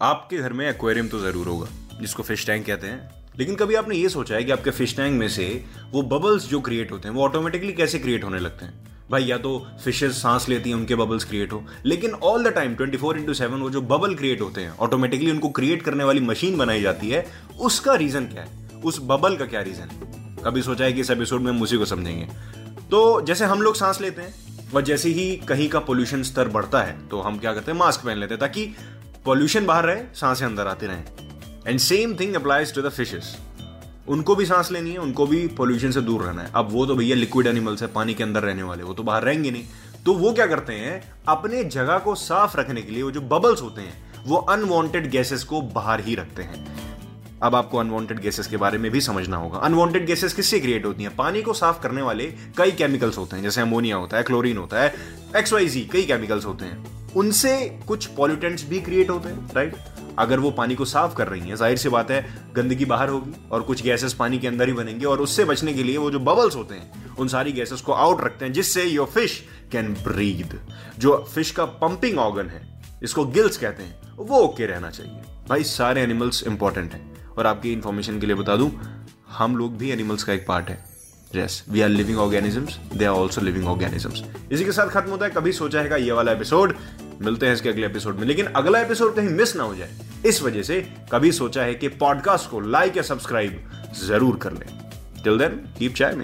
आपके घर में एक्वेरियम तो ज़रूर होगा, जिसको फ़िश टैंक कहते हैं। लेकिन कभी आपने ये सोचा है कि आपके फ़िश टैंक में से वो बबल्स जो क्रिएट होते हैं, वो ऑटोमेटिकली कैसे क्रिएट होने लगते हैं? भाई, या तो फिशेस सांस लेती हैं, उनके बबल्स क्रिएट हो। लेकिन all the time 24 four into seven वो जो बबल क्रिएट होते हैं ऑटोमेटिकली उनको क्रिएट करने वाली मशीन बनाई जाती है। उसका रीजन क्या है? उस बबल का क्या रीजन है कभी सोचा है कि इस एपिसोड में हम उसी को समझेंगे? तो जैसे हम लोग सांस लेते हैं, और जैसे ही कहीं का पोल्यूशन स्तर बढ़ता है तो हम क्या करते हैं? मास्क पहन लेते हैं, ताकि पॉल्यूशन बाहर रहे, साँसें अंदर आती रहें। And same thing applies to the fishes उनको भी सांस लेनी है, उनको भी पोल्यूशन से दूर रहना है। अब वो तो भैया लिक्विड एनिमल्स है, पानी के अंदर रहने वाले, वो तो बाहर रहेंगे नहीं। तो वो क्या करते हैं, अपने जगह को साफ़ रखने के लिए वो जो बबल्स होते हैं, वो अनवांटेड गैसेस को बाहर ही रखते हैं। अब आपको अनवांटेड गैसेस के बारे में भी समझना होगा। अनवांटेड गैसेस किससे क्रिएट होती हैं? पानी को साफ़ करने वाले कई केमिकल्स होते हैं, जैसे अमोनिया होता है क्लोरीन होता है एक्सवाइजी कई केमिकल्स होते हैं। उनसे कुछ पॉल्यूटेंट्स भी क्रिएट होते हैं राइट अगर वो पानी को साफ़ कर रही हैं, ज़ाहिर सी बात है, गंदगी बाहर होगी और कुछ गैसेस पानी के अंदर ही बनेंगे और उससे बचने के लिए वो जो बबल्स होते हैं, उन सारी गैसेस को आउट रखते हैं, जिससे योर फ़िश कैन ब्रीद जो फ़िश का पंपिंग ऑर्गन है, इसको गिल्स कहते हैं, वो ओके रहना चाहिए। भाई, सारे एनिमल्स इंपॉर्टेंट हैं। और आपकी इंफॉर्मेशन के लिए बता दूँ, हम लोग भी एनिमल्स का एक पार्ट है। Yes we are living organisms they are also living organisms इसी के साथ खत्म होता है, कभी सोचा है ये वाला एपिसोड मिलते हैं इसके अगले एपिसोड में। लेकिन अगला एपिसोड कहीं मिस ना हो जाए, इस वजह से कभी सोचा है कि पॉडकास्ट को लाइक या सब्सक्राइब ज़रूर कर लें। टिल देन कीप चाय